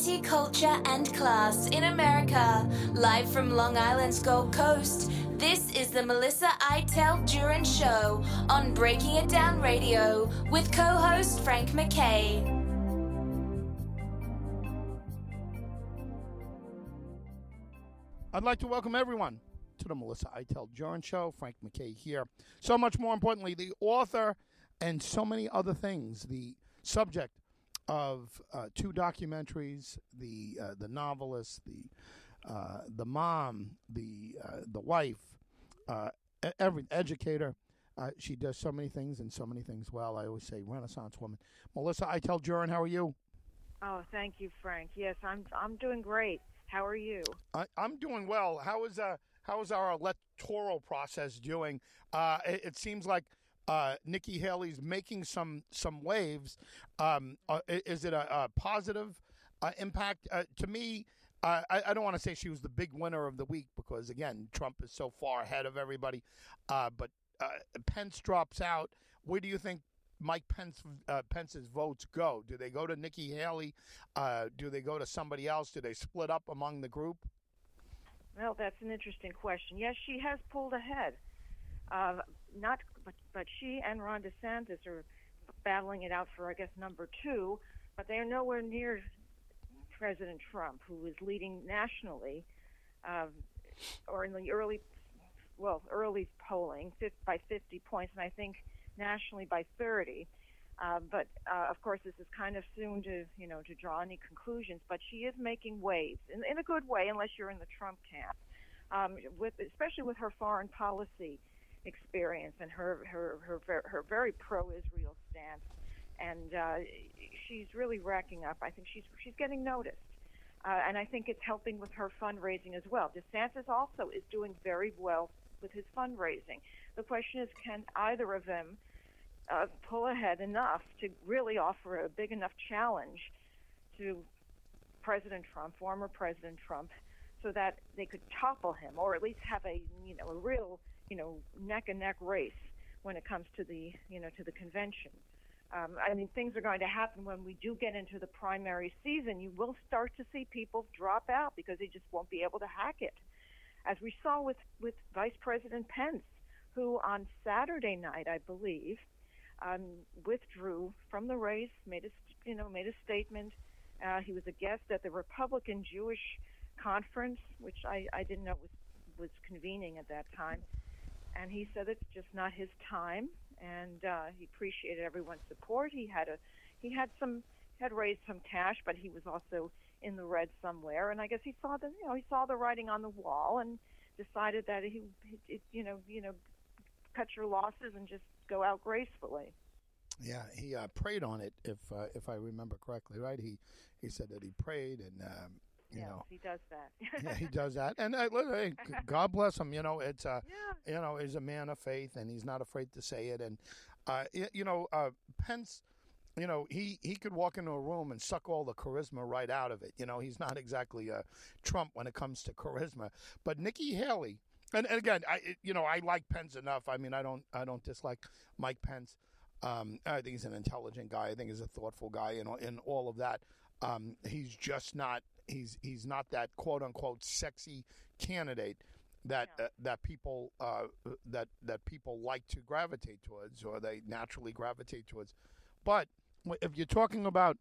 Culture, and class in America. Live from Long Island's Gold Coast, this is the Melissa Iteld Jurin Show on Breaking It Down Radio with co host Frank MacKay. I'd like to welcome everyone to the Melissa Iteld Jurin Show. Frank MacKay here. So much more importantly, the author and so many other things, the subject of uh, two documentaries, the uh, the novelist, the uh, the mom, the uh, the wife, uh, every educator. Uh, she does so many things and so many things well. I always say Renaissance woman. Melissa Iteld Jurin, how are you? Oh, thank you, Frank. Yes, I'm I'm doing great. How are you? I, I'm doing well. How is uh how is our electoral process doing? Uh, it, it seems like uh, Nikki Haley's making some some waves. Um, uh, is it a, a positive uh, impact? Uh, to me, I, I, don't want to say she was the big winner of the week because again, Trump is so far ahead of everybody. Uh, but uh, Pence drops out. Where do you think Mike Pence Pence's votes go? Do they go to Nikki Haley? do they go to somebody else? Do they split up among the group? Well, that's an interesting question. Yes, she has pulled ahead. Uh, not, but, but she and Ron DeSantis are battling it out for, I guess, number two, but they are nowhere near President Trump, who is leading nationally, uh, or in the early, well, early polling by 50 points, and I think nationally by 30. Uh, but uh, of course, this is kind of soon to you know to draw any conclusions. But she is making waves in, in a good way, unless you're in the Trump camp. Um, with especially with her foreign policy experience and her her her, her very pro-Israel stance, and uh, she's really racking up. I think she's she's getting noticed, uh, and I think it's helping with her fundraising as well. DeSantis also is doing very well with his fundraising. The question is, can either of them uh, pull ahead enough to really offer a big enough challenge to President Trump, former President Trump, so that they could topple him, or at least have a you know a real you know neck and neck race when it comes to the you know to the convention. Um, I mean, things are going to happen when we do get into the primary season. You will start to see people drop out because they just won't be able to hack it, as we saw with with Vice President Pence, who on Saturday night, I believe, um, withdrew from the race, made a you know made a statement. Uh, he was a guest at the Republican Jewish conference, which I, I didn't know was was convening at that time and he said it's just not his time, and uh, he appreciated everyone's support. He had a he had some had raised some cash, but he was also in the red somewhere, and I guess he saw the you know he saw the writing on the wall and decided that he, he you know you know cut your losses and just go out gracefully. Yeah, he uh, prayed on it, if uh, if I remember correctly, right? He he said that he prayed, and um, you yes, know, he does that. yeah, he does that, and uh, hey, God bless him. You know, it's uh, yeah. you know, he's a man of faith, and he's not afraid to say it. And uh, you know, uh, Pence, you know, he he could walk into a room and suck all the charisma right out of it. You know, he's not exactly a Trump when it comes to charisma, but Nikki Haley. And, and again, I you know I like Pence enough. I mean, I don't I don't dislike Mike Pence. Um, I think he's an intelligent guy. I think he's a thoughtful guy, and in all of that. Um, he's just not he's he's not that quote unquote sexy candidate that uh, that people uh, that that people like to gravitate towards or they naturally gravitate towards. But if you're talking about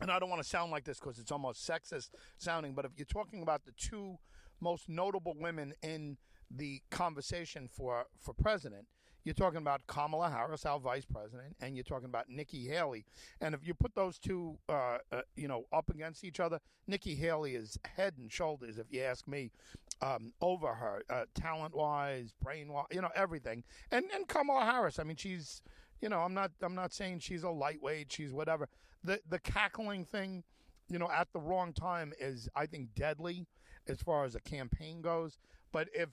and I don't want to sound like this because it's almost sexist sounding, but if you're talking about the two most notable women in the conversation for for president, you're talking about Kamala Harris, our vice president, and you're talking about Nikki Haley. And if you put those two, uh, uh, you know, up against each other, Nikki Haley is head and shoulders, if you ask me, um, over her, uh, talent-wise, brain-wise, you know, everything. And and Kamala Harris, I mean, she's, you know, I'm not I'm not saying she's a lightweight, she's whatever. The the cackling thing, you know, at the wrong time is, I think, deadly as far as a campaign goes. But if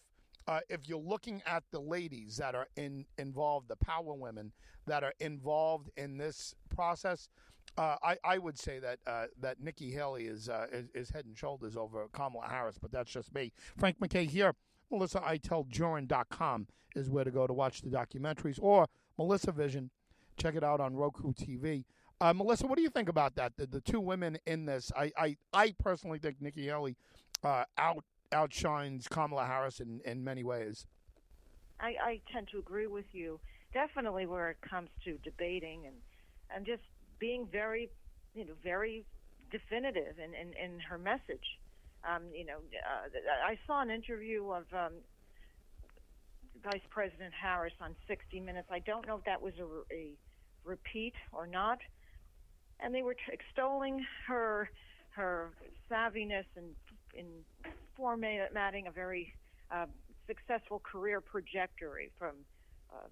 uh, if you're looking at the ladies that are in involved, the power women that are involved in this process, uh, I, I would say that uh, that Nikki Haley is, uh, is, is head and shoulders over Kamala Harris, but that's just me. Frank MacKay here. MelissaIteldJurin.com is where to go to watch the documentaries or Melissa Vision. Check it out on Roku TV. Uh, Melissa, what do you think about that? The, the two women in this, I, I, I personally think Nikki Haley uh, out outshines Kamala Harris in, in many ways. I, I tend to agree with you. Definitely, where it comes to debating and and just being very, you know, very definitive in in, in her message. Um, you know, uh, I saw an interview of um, Vice President Harris on 60 Minutes. I don't know if that was a, a repeat or not, and they were extolling her her savviness and in, in formatting a very uh, successful career trajectory from uh,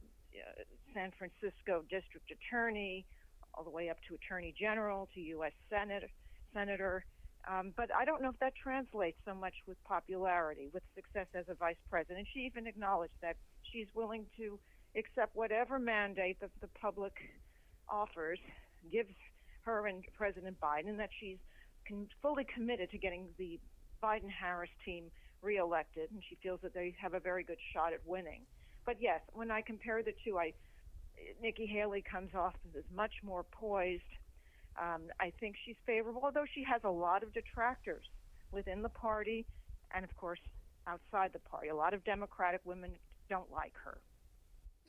San Francisco District Attorney all the way up to Attorney General to U.S. Senate, Senator. Um, but I don't know if that translates so much with popularity, with success as a vice president. She even acknowledged that she's willing to accept whatever mandate that the public offers, gives her and President Biden, that she's con- fully committed to getting the Biden Harris team reelected, and she feels that they have a very good shot at winning. But yes, when I compare the two, I Nikki Haley comes off as much more poised. Um, I think she's favorable, although she has a lot of detractors within the party, and of course outside the party. A lot of Democratic women don't like her.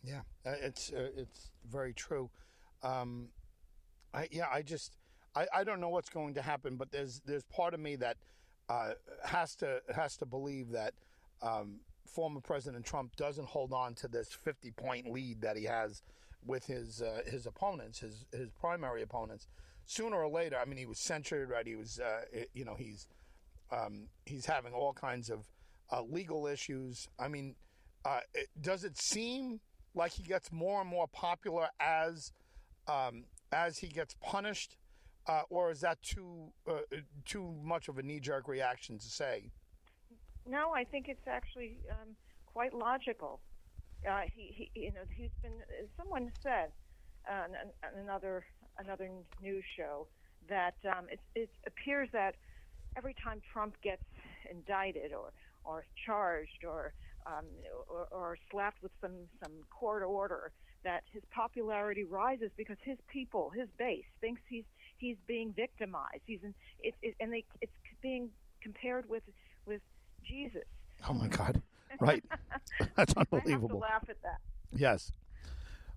Yeah, uh, it's uh, it's very true. Um, I, yeah, I just I, I don't know what's going to happen, but there's there's part of me that uh, has to has to believe that um, former President Trump doesn't hold on to this 50 point lead that he has with his uh, his opponents, his his primary opponents. Sooner or later, I mean, he was censured, right? He was, uh, you know, he's um, he's having all kinds of uh, legal issues. I mean, uh, it, does it seem like he gets more and more popular as um, as he gets punished, uh, or is that too uh, too much of a knee jerk reaction to say? No, I think it's actually um, quite logical. Uh, he, he, you know, he's been. Someone said on, another another news show that um, it, it appears that every time Trump gets indicted or or charged or um, or, or slapped with some some court order, that his popularity rises because his people, his base, thinks he's he's being victimized. He's in, it, it, and they, it's being compared with with Jesus. Oh my God! Right, that's unbelievable. I have to laugh at that. Yes.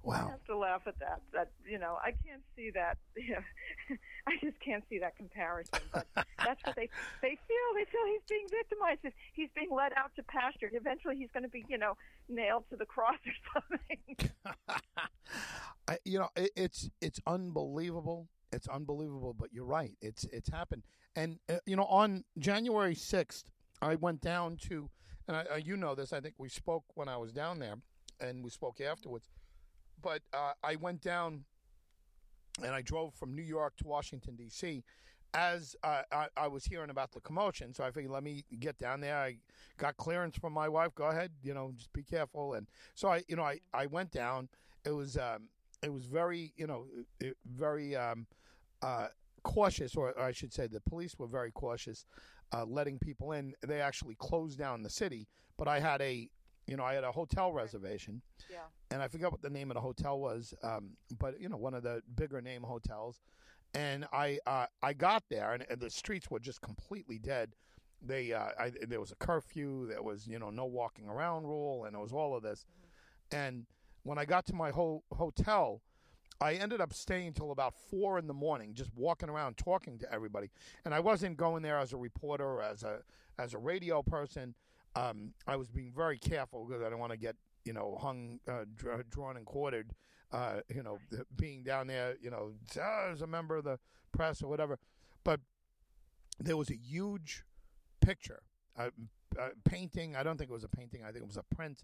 Wow. I have to laugh at that. That you know, I can't see that. You know, I just can't see that comparison. But that's what they they feel. They feel he's being victimized. He's being led out to pasture. Eventually, he's going to be you know nailed to the cross or something. I, you know, it, it's it's unbelievable. It's unbelievable. But you're right. It's it's happened. And uh, you know, on January sixth, I went down to, and I, uh, you know this. I think we spoke when I was down there, and we spoke afterwards. But uh, I went down, and I drove from New York to Washington D.C. As uh, I, I, was hearing about the commotion, so I figured let me get down there. I got clearance from my wife. Go ahead, you know, just be careful. And so I, you know, I, I went down. It was um, it was very, you know, very um, uh, cautious, or I should say, the police were very cautious uh, letting people in. They actually closed down the city, but I had a you know, I had a hotel reservation. Yeah. And I forgot what the name of the hotel was, um, but you know, one of the bigger name hotels. And I uh, I got there, and, and, the streets were just completely dead. They uh, I, there was a curfew, there was you know no walking around rule, and it was all of this. Mm-hmm. And when I got to my ho- hotel, I ended up staying till about four in the morning, just walking around talking to everybody. And I wasn't going there as a reporter or as a as a radio person. Um, I was being very careful because I don't want to get you know hung, uh, drawn and quartered. Uh, you know, being down there, you know, as a member of the press or whatever. But there was a huge picture, a, a painting. I don't think it was a painting. I think it was a print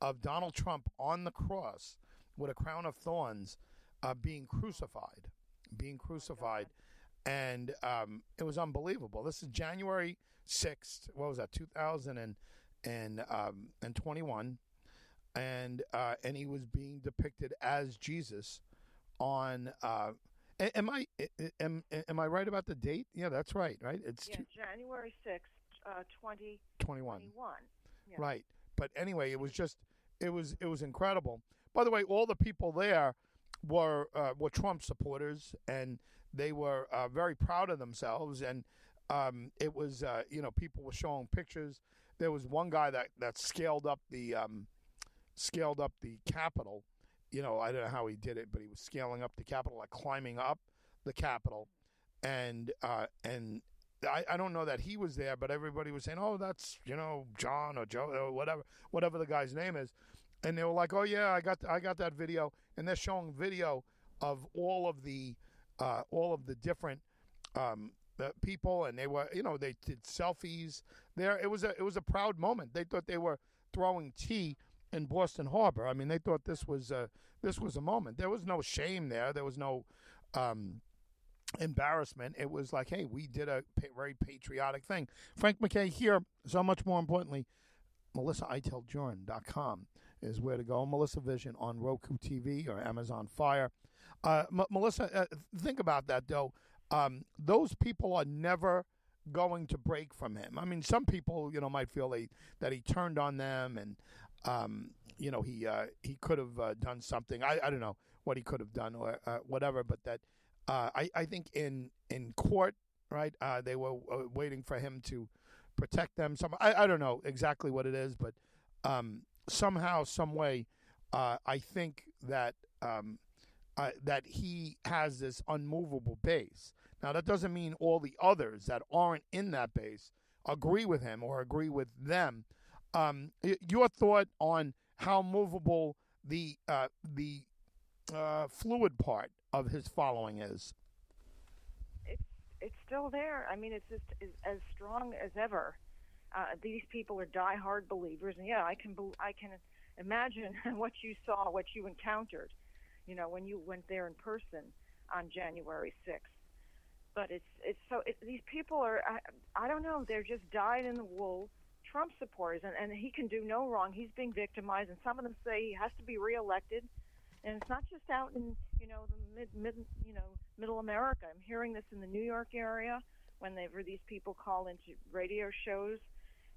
of Donald Trump on the cross with a crown of thorns uh, being crucified, being crucified, and um, it was unbelievable. This is January sixth. What was that? Two thousand and and um, and twenty one, and uh, and he was being depicted as Jesus on. Uh, am I am am I right about the date? Yeah, that's right. Right. It's yeah, two, January sixth, uh, twenty twenty one. Yeah. Right. But anyway, it was just it was it was incredible. By the way, all the people there were uh, were Trump supporters, and they were uh, very proud of themselves. And um, it was uh, you know people were showing pictures. There was one guy that that scaled up the um, scaled up the Capitol. You know, I don't know how he did it, but he was scaling up the Capitol, like climbing up the Capitol, and uh, and I, I don't know that he was there, but everybody was saying, "Oh, that's you know John or Joe or whatever, whatever the guy's name is," and they were like, "Oh yeah, I got I got that video," and they're showing video of all of the uh, all of the different um, uh, people, and they were you know they did selfies there. It was a it was a proud moment. They thought they were throwing tea in Boston Harbor. I mean, they thought this was a, this was a moment. There was no shame there. There was no um, embarrassment. It was like, hey, we did a pa- very patriotic thing. Frank MacKay here. So much more importantly, MelissaIteldJurin.com is where to go. Melissa Vision on Roku TV or Amazon Fire. Uh, M- Melissa, uh, think about that though. Um, those people are never going to break from him. I mean, some people, you know, might feel they, that he turned on them and, um, you know, he uh, he could have uh, done something. I, I don't know what he could have done or uh, whatever, but that uh, I I think in in court, right? They were waiting for him to protect them. Some I, I don't know exactly what it is, but um, somehow, some way, I think that um, that he has this unmovable base. Now that doesn't mean all the others that aren't in that base agree with him or agree with them. Um, your thought on how movable the uh, the uh, fluid part of his following is? It's it's still there. I mean, it's just as strong as ever. Uh, these people are diehard believers, and yeah, I can I can imagine what you saw, what you encountered, you know, when you went there in person on January sixth. But it's it's so it, these people are I, I don't know they're just dyed in the wool Trump supporters, and, and he can do no wrong. He's being victimized, and some of them say he has to be reelected. And it's not just out in you know the mid mid you know middle America. I'm hearing this in the New York area when they these people call into radio shows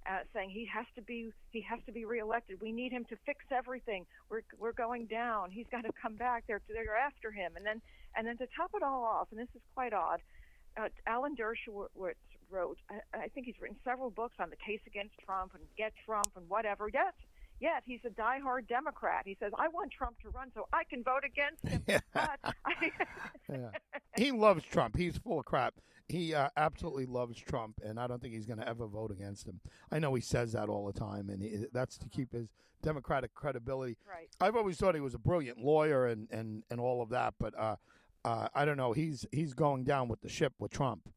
uh, saying he has to be he has to be reelected. We need him to fix everything. We're we're going down. He's got to come back. They're they're after him. And then and then to top it all off, and this is quite odd, uh, Alan Dershowitz wrote, I, I think he's written several books on the case against Trump and get Trump and whatever. Yes, yet he's a diehard Democrat. He says, I want Trump to run so I can vote against him. but I... yeah. He loves Trump. He's full of crap. He uh, absolutely loves Trump, and I don't think he's going to ever vote against him. I know he says that all the time, and he, that's to keep his Democratic credibility. Right. I've always thought he was a brilliant lawyer and, and, and all of that, but uh, uh, I don't know. He's he's going down with the ship with Trump.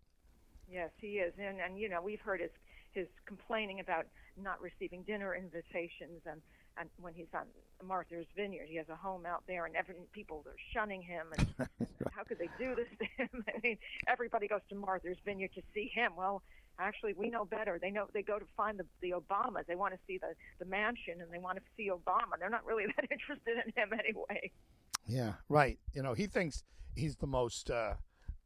Yes, he is, and and you know we've heard his his complaining about not receiving dinner invitations and and when he's on Martha's Vineyard, he has a home out there, and every people are shunning him. And, and how could they do this to him? I mean, everybody goes to Martha's Vineyard to see him. Well, actually, we know better. They know they go to find the the Obamas. They want to see the the mansion, and they want to see Obama. They're not really that interested in him anyway. Yeah, right. You know, he thinks he's the most. Uh,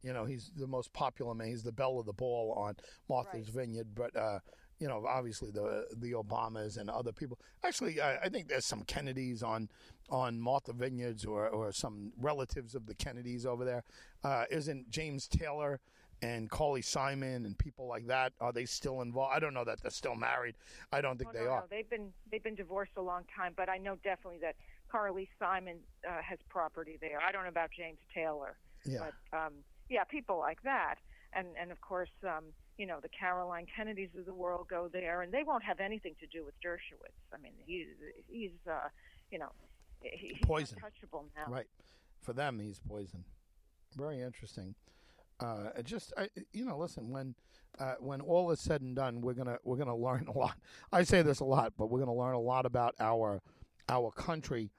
you know, he's the most popular man. He's the belle of the ball on Martha's right. Vineyard, but. Uh, you know, obviously the the Obamas and other people. Actually, I, I, think there's some Kennedys on on Martha Vineyards or, or some relatives of the Kennedys over there. Uh, not James Taylor and Carly Simon and people like that are they still involved? I don't know that they're still married. I don't think oh, they no, are. No, they've been they've been divorced a long time, but I know definitely that Carly Simon uh, has property there. I don't know about James Taylor. Yeah. But um, yeah, people like that, and and of course, um, you know, the Caroline Kennedys of the world go there, and they won't have anything to do with Dershowitz. I mean, he's he's uh, you know, he, he's poison. untouchable now. Right. For them, he's poison. Very interesting. Uh, just I, you know, listen when uh, when all is said and done, we're gonna we're gonna learn a lot. I say this a lot, but we're gonna learn a lot about our our country.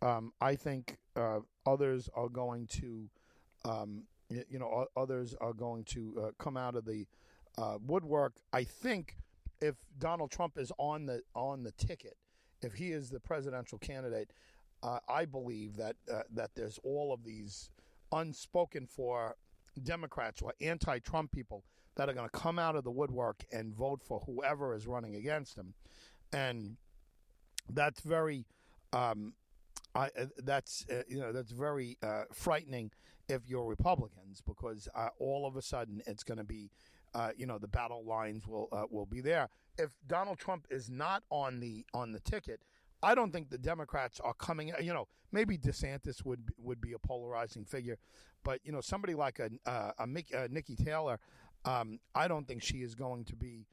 Um, I think uh, others are going to um, you know, others are going to uh, come out of the uh, woodwork. I think if Donald Trump is on the on the ticket, if he is the presidential candidate, uh, I believe that uh, that there's all of these unspoken for Democrats or anti-Trump people that are going to come out of the woodwork and vote for whoever is running against him, and that's very um, I uh, that's uh, you know that's very uh, frightening if you're Republicans because uh, all of a sudden it's going to be uh, you know the battle lines will uh, will be there. If Donald Trump is not on the on the ticket, I don't think the Democrats are coming. You know, maybe DeSantis would would be a polarizing figure, but you know somebody like a a, a Nikki Taylor, um, I don't think she is going to be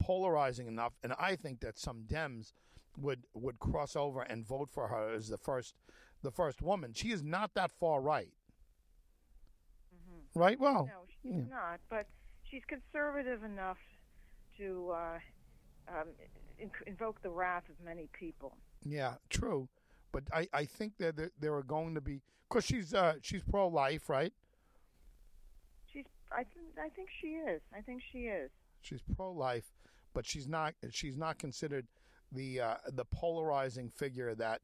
polarizing enough, and I think that some Dems would would cross over and vote for her as the first the first woman. She is not that far right. Mm-hmm. Right? Well, no, she's yeah. not. But she's conservative enough to uh, um, invoke the wrath of many people. Yeah, true. But I, I think that there, there are going to be because she's uh, she's pro life, right? She's I think I think she is. I think she is. She's pro life, but she's not she's not considered the uh, the polarizing figure that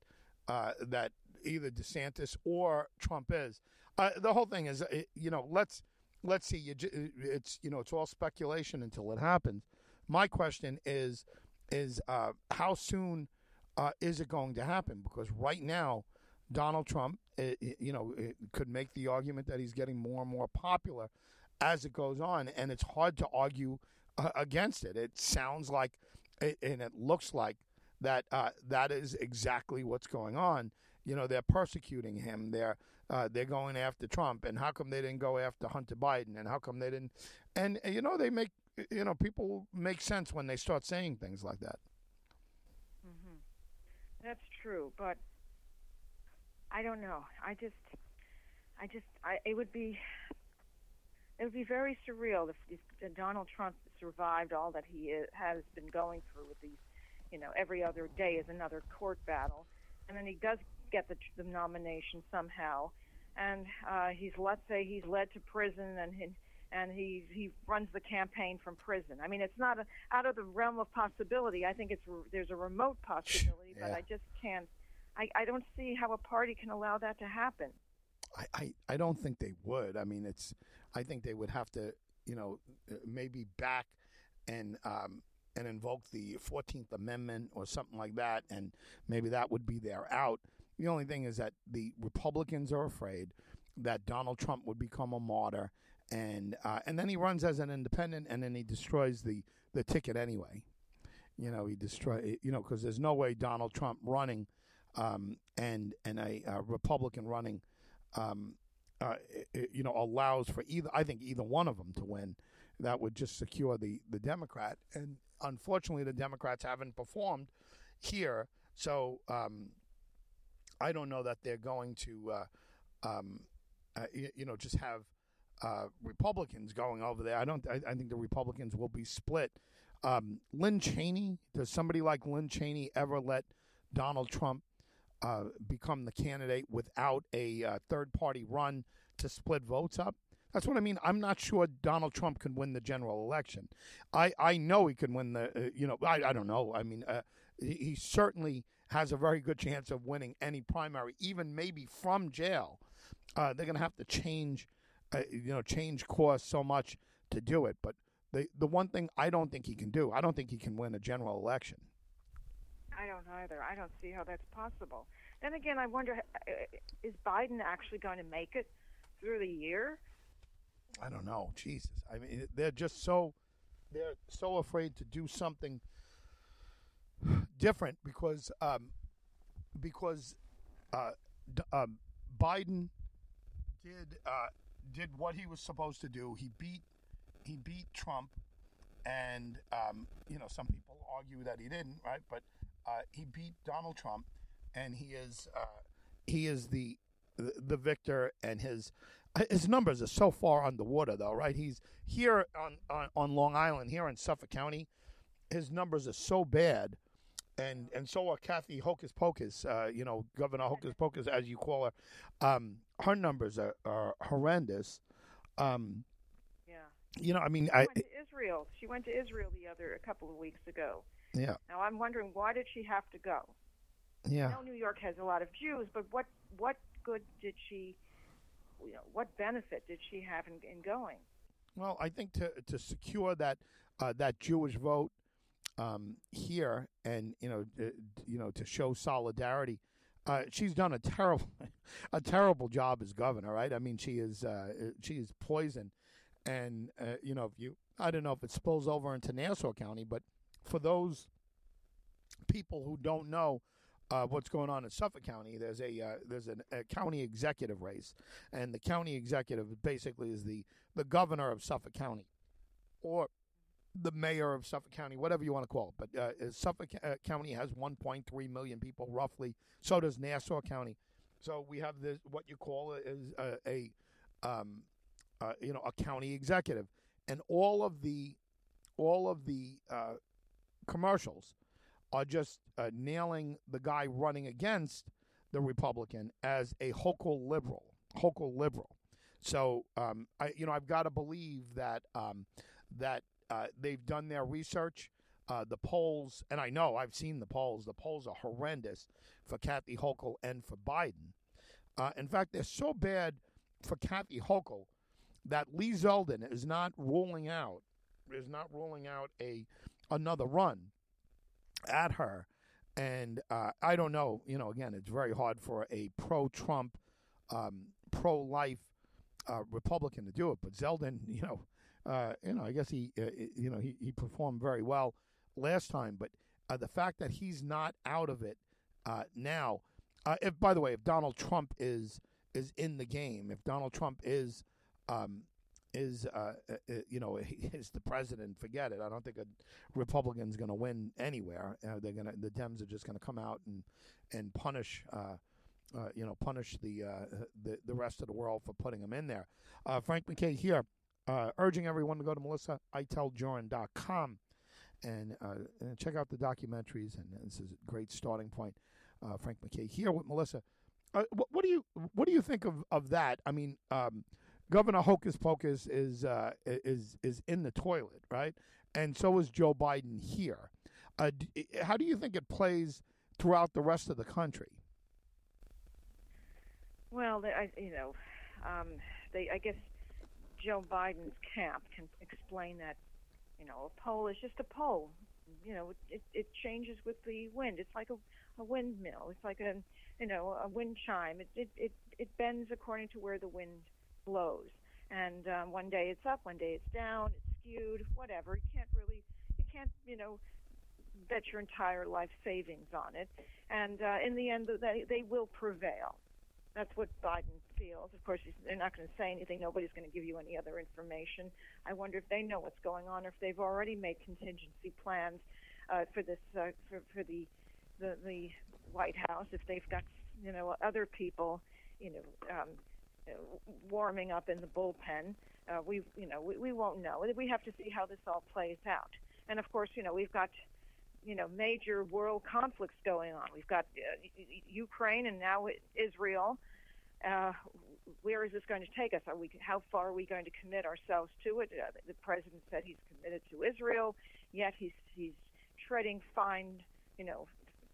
uh, that either DeSantis or Trump is. Uh, the whole thing is, uh, you know, let's let's see. You, it's you know, it's all speculation until it happens. My question is is uh, how soon uh, is it going to happen? Because right now, Donald Trump, it, it, you know, could make the argument that he's getting more and more popular as it goes on, and it's hard to argue uh, against it. It sounds like and it looks like that uh, that is exactly what's going on. You know, they're persecuting him. They're uh, they're going after Trump, and how come they didn't go after Hunter Biden? And how come they didn't? And you know, they make you know people make sense when they start saying things like that. Mm-hmm. That's true, but I don't know. I just, I just, I it would be it would be very surreal if, if Donald Trump survived all that he is, has been going through with these, you know, every other day is another court battle, and then he does get the, the nomination somehow, and uh, he's let's say he's led to prison and he, and he he runs the campaign from prison. I mean, it's not a, out of the realm of possibility. I think it's there's a remote possibility, yeah. but I just can't. I, I don't see how a party can allow that to happen. I, I, I don't think they would. I mean, it's I think they would have to, you know, maybe back and um, and invoke the Fourteenth Amendment or something like that, and maybe that would be their out. The only thing is that the Republicans are afraid that Donald Trump would become a martyr, and uh, and then he runs as an independent, and then he destroys the the ticket anyway. You know, he destroy. You know, because there's no way Donald Trump running um, and and a, a Republican running um, uh, it, you know, allows for either. I think either one of them to win. That would just secure the the Democrat. And unfortunately, the Democrats haven't performed here. So um, I don't know that they're going to, uh, um, uh, you, you, know, just have uh, Republicans going over there. I don't. I, I think the Republicans will be split. Um, Lynn Cheney. Does somebody like Lynn Cheney ever let Donald Trump uh, become the candidate without a uh, third party run to split votes up. That's what I mean. I'm not sure Donald Trump can win the general election. I, I know he can win the, uh, you know, I, I don't know. I mean, uh, he, he, certainly has a very good chance of winning any primary, even maybe from jail. Uh, they're going to have to change, uh, you know, change course so much to do it. But the, the one thing I don't think he can do, I don't think he can win a general election. I don't either. I don't see how that's possible. Then again, I wonder uh, is Biden actually going to make it through the year? I don't know. Jesus. I mean, they're just so they're so afraid to do something different because um, because uh, um, Biden did uh, did what he was supposed to do. He beat he beat Trump, and um, you know some people argue that he didn't, right? But uh, he beat Donald Trump, and he is uh, he is the, the victor, and his his numbers are so far underwater, though, right? He's here on, on, on Long Island, here in Suffolk County. His numbers are so bad, and and so are Kathy Hocus Pocus, uh, you know, Governor Hocus Pocus, as you call her. Um, her numbers are, are horrendous. Um, yeah. You know, I mean, she I went to Israel. She went to Israel the other a couple of weeks ago. Yeah. Now I'm wondering why did she have to go? Yeah. I know New York has a lot of Jews, but what what good did she? You know, what benefit did she have in, in going? Well, I think to to secure that uh, that Jewish vote um, here, and you know, uh, you know, to show solidarity uh, she's done a terrible, a terrible job as governor, right? I mean, she is uh, she is poison, and uh, you know, if you, I don't know if it spills over into Nassau County, but for those people who don't know. Uh, what's going on in Suffolk County? There's a uh, there's an, a county executive race, and the county executive basically is the the governor of Suffolk County, or the mayor of Suffolk County, whatever you want to call it. But uh, Suffolk uh, County has 1.3 million people roughly. So does Nassau County. So we have this what you call is a, a um, uh, you know a county executive, and all of the all of the uh, commercials are just uh, nailing the guy running against the Republican as a Hochul liberal. Hochul liberal. So um, I, you know, I've got to believe that um, that uh, they've done their research. Uh, the polls, and I know I've seen the polls. The polls are horrendous for Kathy Hochul and for Biden. Uh, in fact, they're so bad for Kathy Hochul that Lee Zeldin is not ruling out is not ruling out a another run at her. And uh, I don't know. You know, again, it's very hard for a pro-Trump, um, pro-life uh, Republican to do it. But Zeldin, you know, uh, you know, I guess he, uh, you know, he, he performed very well last time. But uh, the fact that he's not out of it uh, now, uh, if by the way, if Donald Trump is is in the game, if Donald Trump is um, is uh, you know is the president, forget it. I don't think a Republican's going to win anywhere. they're going to the Dems are just going to come out and and punish. you know, punish the, the the rest of the world for putting him in there. Frank MacKay here uh, urging everyone to go to melissaiteldjurin.com and, uh, and check out the documentaries. And this is a great starting point. Uh, Frank MacKay here with Melissa. Uh, what, what, do you what do you think of, of that? I mean, um, Governor Hocus Pocus is uh, is is in the toilet, right? And so is Joe Biden here. Uh, how do you think it plays throughout the rest of the country? Well, I, you know, um, they I guess Joe Biden's camp can explain that, you know, a pole is just a pole. You know, it it changes with the wind. It's like a, a windmill. It's like a, you know, a wind chime. It it it, it bends according to where the wind blows. And um, one day it's up, one day it's down, it's skewed, whatever. You can't really, you can't, you know, bet your entire life savings on it. And uh, in the end, they they will prevail. That's what Biden feels. Of course, they're not going to say anything. Nobody's going to give you any other information. I wonder if they know what's going on, or if they've already made contingency plans uh, for this uh, for, for the, the the White House. If they've got you know other people, you know. Um, warming up in the bullpen. Uh, we, you know, we, we won't know. We have to see how this all plays out. And of course, you know, we've got, you know, major world conflicts going on. We've got uh, Ukraine and now Israel uh, where is this going to take us? Are we, how far are we going to commit ourselves to it? Uh, the president said he's committed to Israel, yet he's he's treading fine, you know,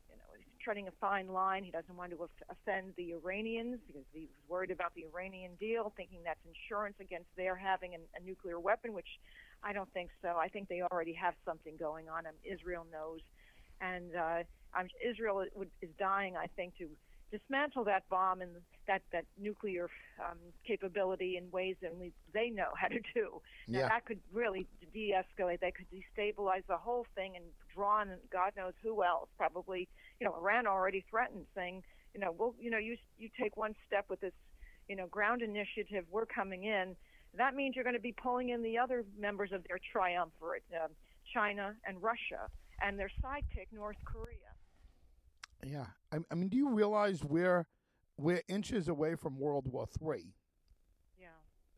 you know, treading a fine line. He doesn't want to offend the Iranians because he was worried about the Iranian deal, thinking that's insurance against their having an, a nuclear weapon, which I don't think so. I think they already have something going on, and Israel knows. And uh, I'm, Israel is dying, I think, to dismantle that bomb and that that nuclear um, capability in ways that only they know how to do. Now, yeah. that could really de-escalate. They could destabilize the whole thing and draw in God knows who else. Probably, you know, Iran already threatened, saying, you know, well, you know, you you take one step with this, you know, ground initiative. We're coming in. That means you're going to be pulling in the other members of their triumvirate, uh, China and Russia, and their sidekick, North Korea. Yeah, I, I mean, do you realize we're we're inches away from World War Three? Yeah,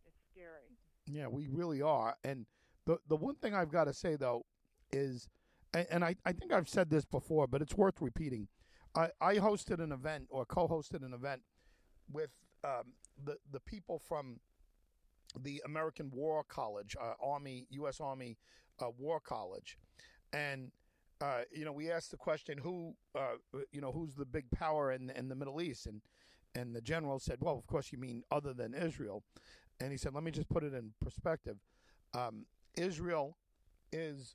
it's scary. Yeah, we really are. And the the one thing I've got to say though is, and, and I I think I've said this before, but it's worth repeating. I I hosted an event or co-hosted an event with um, the the people from the American War College, uh, Army, U.S. Army uh, War College, and uh, you know, we asked the question, who, uh, you know, who's the big power in in the Middle East, and and the general said, well, of course you mean other than Israel, and he said, let me just put it in perspective. Um, Israel is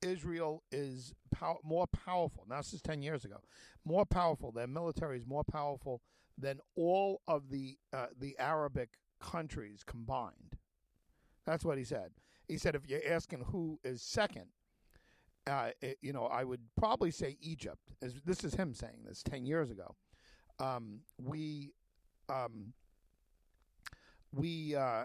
Israel is pow- more powerful. Now, this is 10 years ago. More powerful. Their military is more powerful than all of the uh, the Arabic countries combined. That's what he said. He said, if you're asking who is second, uh, it, you know, I would probably say Egypt. This is him saying this 10 years ago. Um, we, um, we, uh,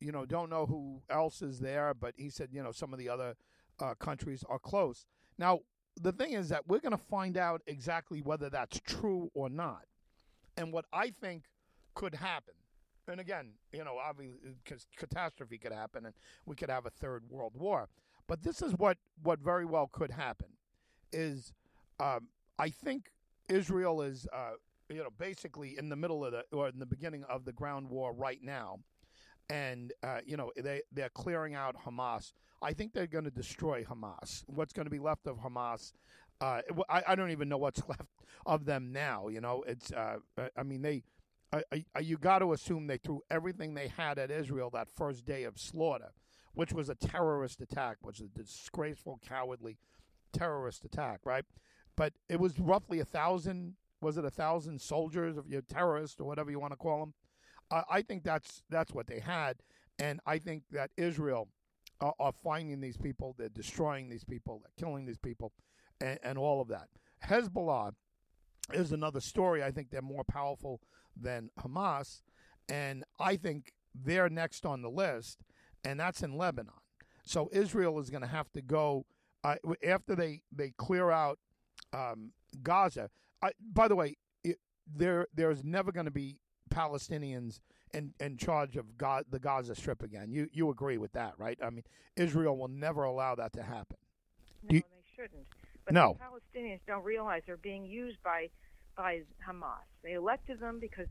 you know, don't know who else is there, but he said, you know, some of the other uh, countries are close. Now, the thing is that we're going to find out exactly whether that's true or not. And what I think could happen, and again, you know, obviously, because catastrophe could happen and we could have a third world war. But this is what, what very well could happen is um, I think Israel is, uh, you know, basically in the middle of the, or in the beginning of the ground war right now. And, uh, you know, they, they're clearing out Hamas. I think they're going to destroy Hamas. What's going to be left of Hamas uh, I, I don't even know what's left of them now. You know, it's. Uh, I mean, they. you got to assume they threw everything they had at Israel that first day of slaughter, which was a terrorist attack, which was a disgraceful, cowardly terrorist attack, right? But it was roughly a thousand. Was it a thousand soldiers of your terrorists or whatever you want to call them? Uh, I think that's that's what they had, and I think that Israel uh, are finding these people, they're destroying these people, they're killing these people, and, and all of that. Hezbollah is another story. I think they're more powerful than Hamas, and I think they're next on the list, and that's in Lebanon. So Israel is going to have to go uh, after they they clear out um, Gaza. I, by the way, it, there there's never going to be Palestinians in, in charge of the Gaza Strip again. You you agree with that, right? I mean, Israel will never allow that to happen. No, you, they shouldn't. But no. the Palestinians don't realize they're being used by by Hamas. They elected them because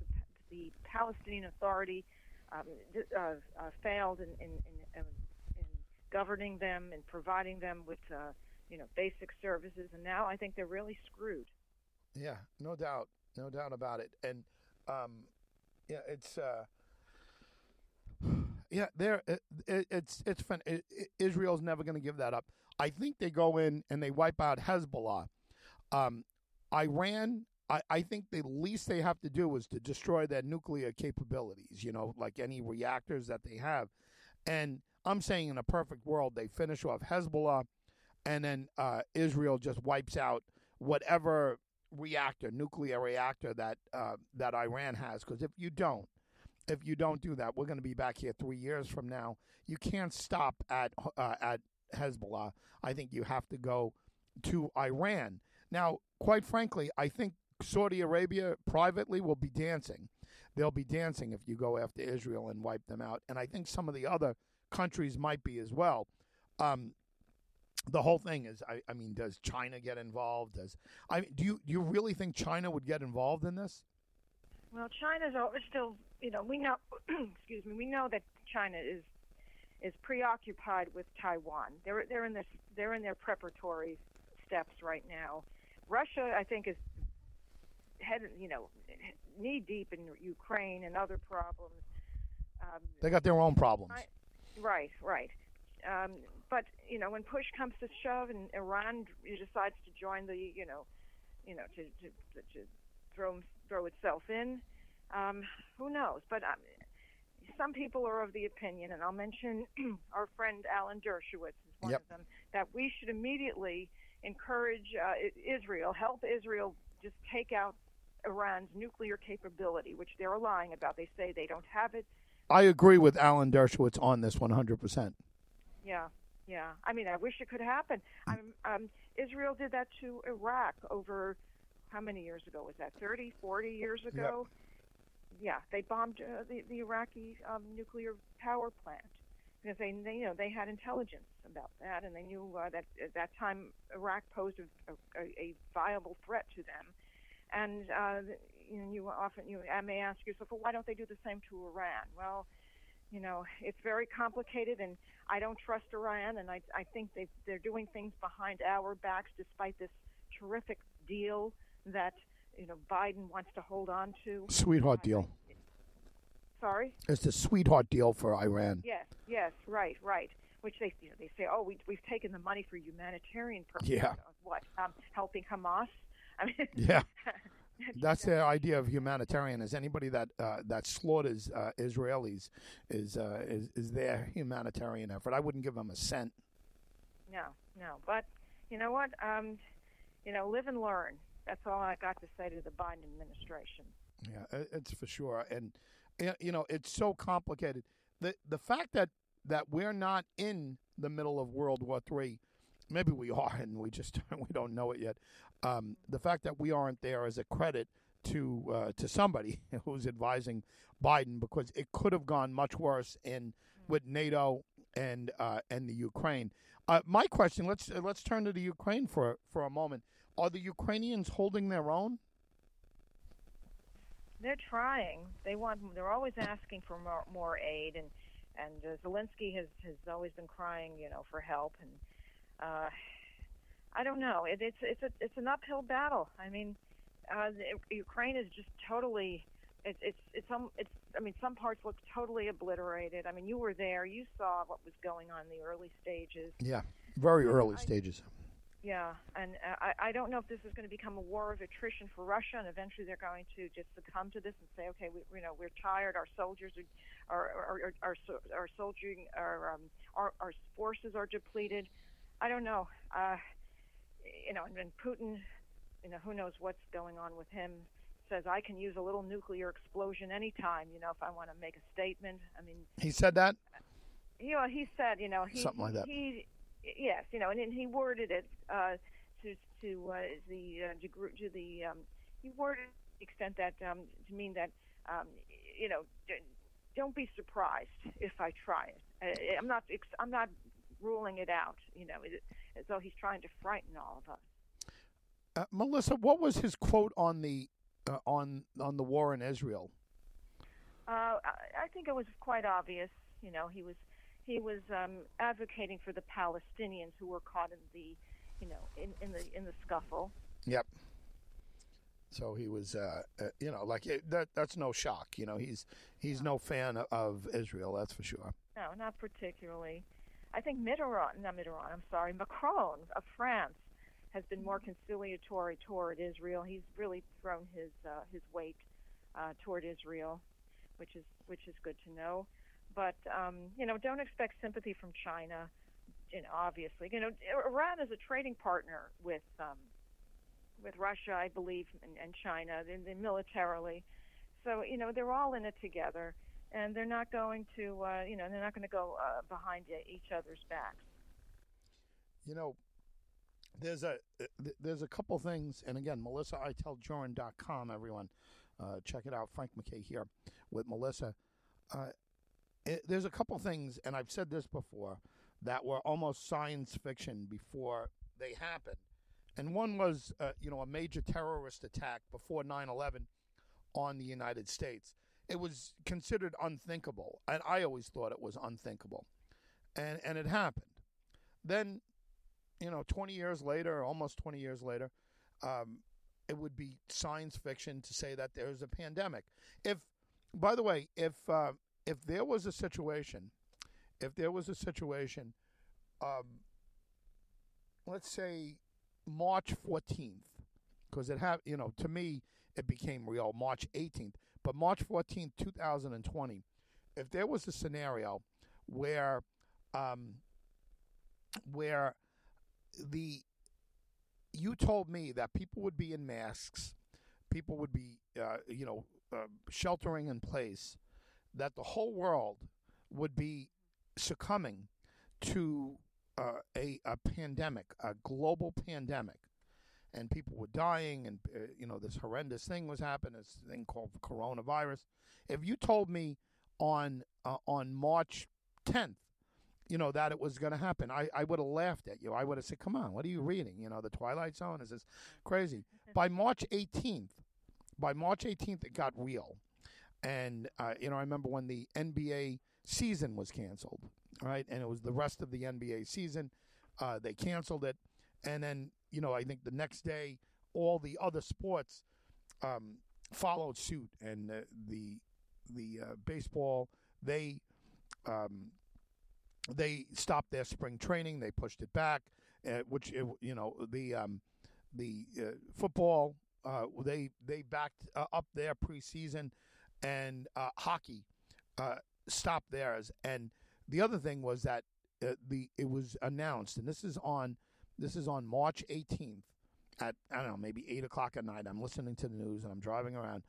the Palestinian Authority um, uh, uh, failed in, in, in, in, governing them and providing them with uh, you know basic services, and now I think they're really screwed. Yeah, no doubt, no doubt about it. And um, yeah, it's uh, yeah, there. It, it, it's it's fun. It, Israel's never going to give that up. I think they go in and they wipe out Hezbollah. Um, Iran, I, I think the least they have to do is to destroy their nuclear capabilities, you know, like any reactors that they have. And I'm saying in a perfect world, they finish off Hezbollah and then uh, Israel just wipes out whatever reactor, nuclear reactor that uh, that Iran has. Because if you don't, if you don't do that, we're going to be back here three years from now. You can't stop at uh, at Hezbollah. I think you have to go to Iran. Now, quite frankly, I think Saudi Arabia privately will be dancing. They'll be dancing if you go after Israel and wipe them out. And I think some of the other countries might be as well. Um, the whole thing is, I, I, mean, does China get involved? Does I do you do you really think China would get involved in this? Well, China's always still, you know, we know, excuse me, we know that China is is preoccupied with Taiwan. They're they're in this they're in their preparatory steps right now. Russia, I think, is head you know knee deep in Ukraine and other problems. Um, they got their own problems. I, right, right. Um, but you know, when push comes to shove, and Iran decides to join the you know, you know, to to, to throw throw itself in, um, who knows? But um, some people are of the opinion, and I'll mention our friend Alan Dershowitz is one yep. of them, that we should immediately encourage uh, Israel, help Israel just take out Iran's nuclear capability, which they're lying about. They say they don't have it. I agree with Alan Dershowitz on this 100%. Yeah, yeah. I mean, I wish it could happen. Um, um, Israel did that to Iraq over how many years ago was that? 30, 40 years ago? Yep yeah, they bombed uh, the, the Iraqi um, nuclear power plant because they, they, you know, they had intelligence about that, and they knew uh, that at that time Iraq posed a, a, a viable threat to them. And uh, you know, you often you may ask yourself, well, why don't they do the same to Iran? Well, you know, it's very complicated, and I don't trust Iran, and I, I think they they're doing things behind our backs, despite this terrific deal that you know Biden wants to hold on to. Sweetheart deal. Sorry. It's a sweetheart deal for Iran. Yes, yes, right, right. which they you know they say, oh, we we've taken the money for humanitarian purposes. Yeah. What? Um, helping Hamas. I mean, Yeah. That's the idea of humanitarian. Is anybody that uh, that slaughters uh, Israelis is, uh, is is their humanitarian effort? I wouldn't give them a cent. No, no. But you know what? Um, you know, live and learn. That's all I got to say to the Biden administration. Yeah, it's for sure, and you know it's so complicated. the The fact that that we're not in the middle of World War Three, maybe we are, and we just we don't know it yet. Um, the fact that we aren't there is a credit to uh, to somebody who's advising Biden because it could have gone much worse in with NATO and uh, and the Ukraine. Uh, my question let's uh, let's turn to the Ukraine for for a moment. Are the Ukrainians holding their own? They're trying. They want. They're always asking for more, more aid, and and uh, Zelensky has has always been crying, you know, for help. And uh, I don't know. It, it's it's a it's an uphill battle. I mean, uh, the, Ukraine is just totally. It's it's it's some it's. I mean, some parts look totally obliterated. I mean, you were there. You saw what was going on in the early stages. Yeah, very early I- stages. Yeah, and uh, I, I don't know if this is going to become a war of attrition for Russia, and eventually they're going to just succumb to this and say, okay, we, you know, we're tired. Our soldiers are, are, are, are, so- are soldiering, our, um, our, our forces are depleted. I don't know. Uh, you know, and, and Putin, you know, who knows what's going on with him? Says I can use a little nuclear explosion anytime. You know, if I want to make a statement. I mean, He said that. you know, he said, you know, he Something like that. He, yes, you know, and, and he worded it uh, to to uh, the uh, to the um, he worded it to the extent that um, to mean that um, you know, d- don't be surprised if I try it. Uh, I'm not ex- I'm not ruling it out. You know, as though he's trying to frighten all of us. Uh, Melissa, what was his quote on the uh, on on the war in Israel? Uh, I, think it was quite obvious. You know, he was he was um, advocating for the Palestinians who were caught in the, you know, in, in the in the scuffle. Yep. So he was, uh, uh, you know, like it, that. That's no shock. You know, he's he's no fan of Israel. That's for sure. No, not particularly. I think Mitterrand, not Mitterrand, I'm sorry, Macron of France has been more conciliatory toward Israel. He's really thrown his uh, his weight uh, toward Israel, which is which is good to know. But um, you know, don't expect sympathy from China. You know, obviously, you know, Iran is a trading partner with um, with Russia, I believe, and, and China, and, and militarily. So you know, they're all in it together and they're not going to, uh, you know, they're not going to go uh, behind each other's backs. You know, there's a there's a couple things, and again, MelissaIteldJurin.com, everyone, uh, check it out. Frank MacKay here with Melissa. Uh, it, there's a couple things, and I've said this before, that were almost science fiction before they happened. And one was, uh, you know, a major terrorist attack before 9/11 on the United States. It was considered unthinkable, and I always thought it was unthinkable, and and it happened. Then you know, 20 years later, almost 20 years later, um, it would be science fiction to say that there's a pandemic. If, by the way, if uh, if there was a situation, if there was a situation, um, let's say March 14th, because it have you know to me it became real March 18th, but March 14th, 2020, if there was a scenario where um, where the you told me that people would be in masks, people would be, uh, you know, uh, sheltering in place, that the whole world would be succumbing to uh, a, a pandemic, a global pandemic, and people were dying, and uh, you know this horrendous thing was happening, this thing called coronavirus. If you told me on uh, on March 10th you know, that it was going to happen. I, I would have laughed at you. I would have said, come on, what are you reading? You know, The Twilight Zone? Is this crazy? by March 18th, by March 18th, it got real. And, uh, you know, I remember when the NBA season was canceled, right? And it was the rest of the NBA season. Uh, they canceled it. And then, you know, I think the next day, all the other sports um, followed suit. And uh, the, the uh, baseball, they. Um, they stopped their spring training. They pushed it back, uh, which it, you know the um, the uh, football uh, they they backed uh, up their preseason, and uh, hockey uh, stopped theirs. And the other thing was that the it was announced, and this is on this is on March 18th at I don't know maybe eight o'clock at night. I'm listening to the news and I'm driving around,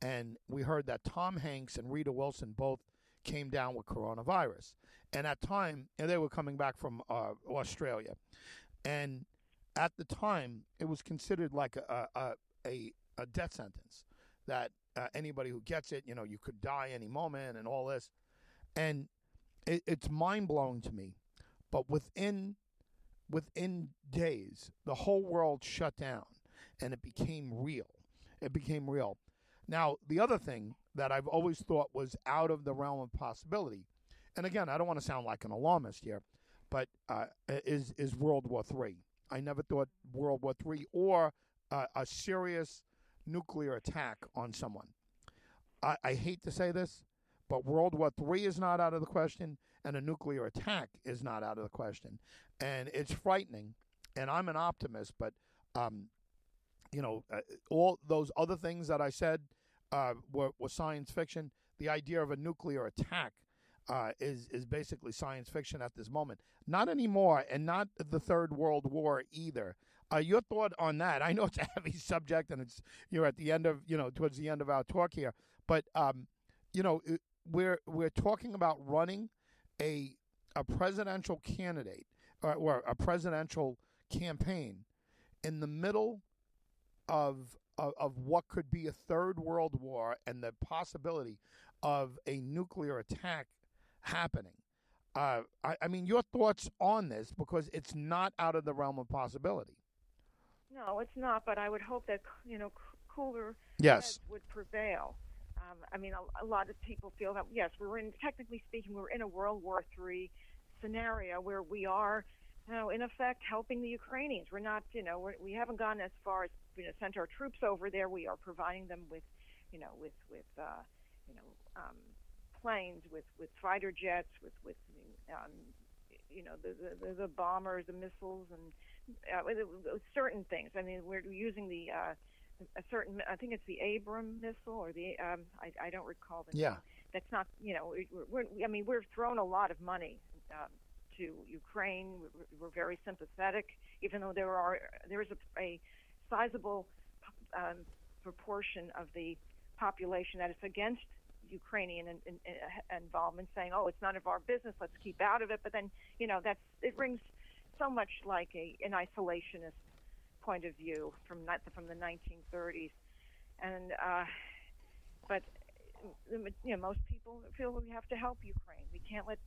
and we heard that Tom Hanks and Rita Wilson both came down with coronavirus. And at time, and they were coming back from uh, Australia, and at the time, it was considered like a a, a, a death sentence that uh, anybody who gets it, you know, you could die any moment and all this, and it, it's mind blowing to me. But within within days, the whole world shut down, and it became real. It became real. Now, the other thing that I've always thought was out of the realm of possibility, and again, I don't want to sound like an alarmist here, but uh, is is World War Three. I never thought World War Three or uh, a serious nuclear attack on someone. I, I hate to say this, but World War Three is not out of the question, and a nuclear attack is not out of the question, and it's frightening. And I'm an optimist, but um, you know, uh, all those other things that I said uh, were, were, science fiction. The idea of a nuclear attack uh, is is basically science fiction at this moment. Not anymore, and not the Third World War either. Uh, your thought on that? I know it's a heavy subject, and it's you're at the end of you know towards the end of our talk here, but um, you know we're we're talking about running a a presidential candidate or, or a presidential campaign in the middle of, of, of what could be a third world war and the possibility of a nuclear attack happening. Uh, I, I, mean, your thoughts on this because it's not out of the realm of possibility. No, it's not. But I would hope that you know cooler yes would prevail. Um, I mean, a, a, lot of people feel that yes, we're in technically speaking, we're in a World War III scenario where we are you know, in effect, helping the Ukrainians. We're not, you know, we're, we haven't gone as far as you know sent our troops over there. We are providing them with, you know, with with uh, you know um, planes, with with fighter jets, with with um, you know the, the the bombers, the missiles, and uh, certain things. I mean, we're using the uh, a certain. I think it's the Abram missile or the. Um, I I don't recall the. Yeah. Name. That's not. You know, we're, we're. I mean, we're thrown a lot of money. Um, to Ukraine. We're, we're very sympathetic, even though there are there is a, a sizable um, proportion of the population that is against Ukrainian in, in, in involvement, saying, "Oh, it's none of our business. Let's keep out of it." But then, you know, that's it rings so much like a an isolationist point of view from from the 1930s, and uh, but you know, most people feel we have to help Ukraine. We can't let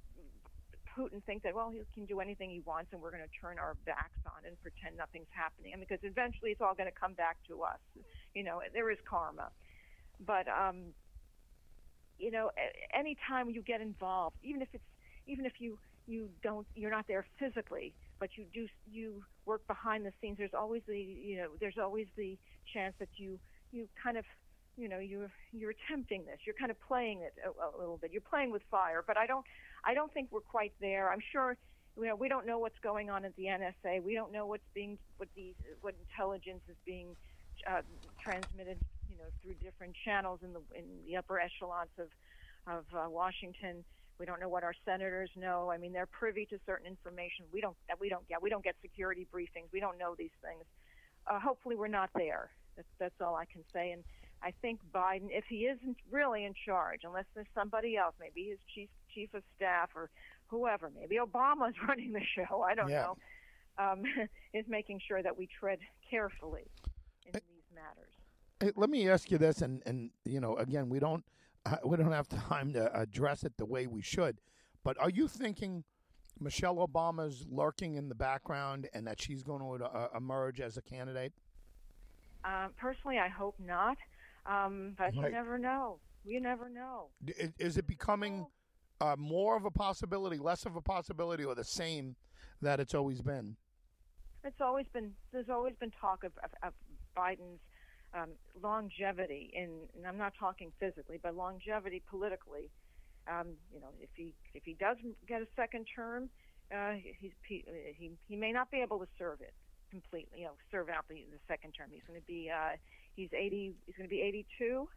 Putin think that well he can do anything he wants and we're going to turn our backs on and pretend nothing's happening. And because eventually it's all going to come back to us you know there is karma. But um you know anytime you get involved even if it's even if you you don't you're not there physically but you do you work behind the scenes there's always the you know there's always the chance that you you kind of you know you're you're attempting this you're kind of playing it a, a little bit you're playing with fire but i don't I don't think we're quite there. I'm sure you know we don't know what's going on at the NSA. We don't know what's being what the what intelligence is being uh, transmitted, you know, through different channels in the in the upper echelons of of uh, Washington. We don't know what our senators know. I mean, they're privy to certain information we don't that we don't get. We don't get security briefings. We don't know these things. Uh, hopefully, we're not there. That's, that's all I can say. And I think Biden, if he isn't really in charge, unless there's somebody else, maybe his chief chief of staff or whoever, maybe Obama's running the show. I don't yeah. know. Um, is making sure that we tread carefully in hey, these matters. Hey, let me ask you this, and and you know, again, we don't we don't have time to address it the way we should, but are you thinking? Michelle Obama's lurking in the background and that she's going to uh, emerge as a candidate? Uh, personally, I hope not. Um, but right. you never know. You never know. Is it becoming uh, more of a possibility, less of a possibility, or the same that it's always been? It's always been. There's always been talk of, of, of Biden's um, longevity in, and I'm not talking physically, but longevity politically, Um, you know, if he if he does get a second term, uh, he's, he, he he may not be able to serve it completely. You know, serve out the, the second term. He's going to be uh, he's 80. He's going to be 82,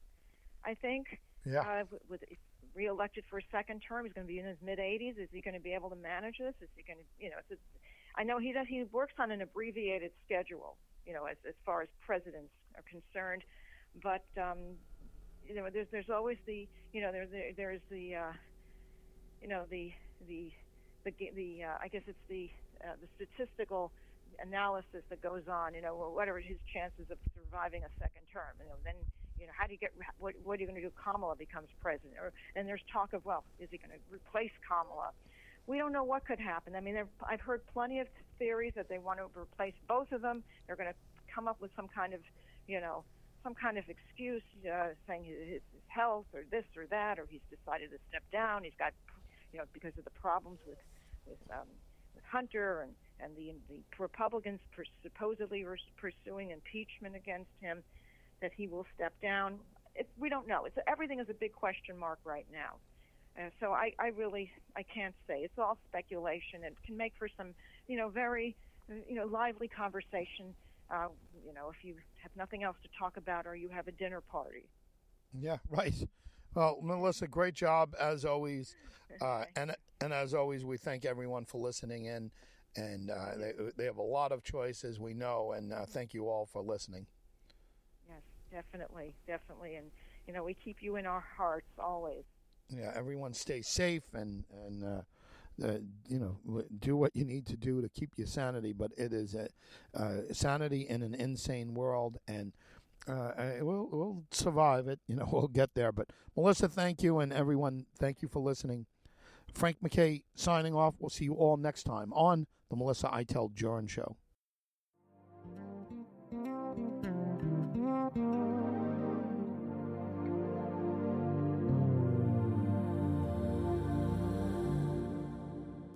I think. Yeah. Uh, with, with reelected for a second term, he's going to be in his mid 80s. Is he going to be able to manage this? Is he going to, you know, it's a, I know he does. He works on an abbreviated schedule. You know, as as far as presidents are concerned, but um, you know, there's there's always the you know there's there, there's the uh, you know the the the the uh, I guess it's the uh, the statistical analysis that goes on. You know, what are his chances of surviving a second term? You know, then you know how do you get what what are you going to do? Kamala becomes president, or and there's talk of well, is he going to replace Kamala? We don't know what could happen. I mean, I've heard plenty of theories that they want to replace both of them. They're going to come up with some kind of, you know, some kind of excuse, uh, saying his, his health or this or that, or he's decided to step down. He's got, you know, because of the problems with with, um, with Hunter and and the the Republicans per, supposedly were pursuing impeachment against him, that he will step down. It, we don't know. It's everything is a big question mark right now. Uh, so I, I really I can't say. It's all speculation. It can make for some, you know, very, you know, lively conversation. Uh, you know, if you have nothing else to talk about or you have a dinner party. Yeah, right. Well, Melissa, great job as always, uh, and and as always, we thank everyone for listening in, and uh, they they have a lot of choices, we know, and uh, thank you all for listening. Yes, definitely, definitely, and you know we keep you in our hearts always. Yeah, everyone stay safe and and. Uh, you know, do what you need to do to keep your sanity. But it is a uh, sanity in an insane world, and uh, we'll we'll survive it. You know, we'll get there. But Melissa, thank you, and everyone, thank you for listening. Frank MacKay signing off. We'll see you all next time on the Melissa Iteld Jurin Show.